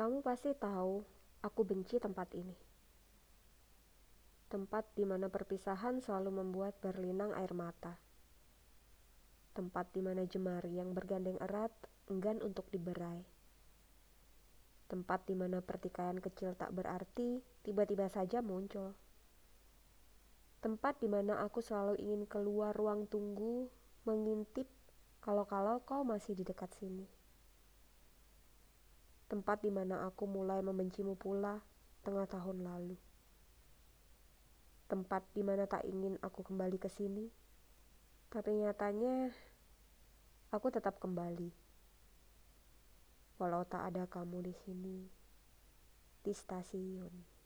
Kamu pasti tahu, aku benci tempat ini. Tempat di mana perpisahan selalu membuat berlinang air mata. Tempat di mana jemari yang bergandeng erat enggan untuk diberai. Tempat di mana pertikaian kecil tak berarti tiba-tiba saja muncul. Tempat di mana aku selalu ingin keluar ruang tunggu, mengintip kalau-kalau kau masih di dekat sini tempat di mana aku mulai membencimu pula tengah tahun lalu. Tempat di mana tak ingin aku kembali ke sini, tapi nyatanya aku tetap kembali. Walau tak ada kamu di sini, di stasiun.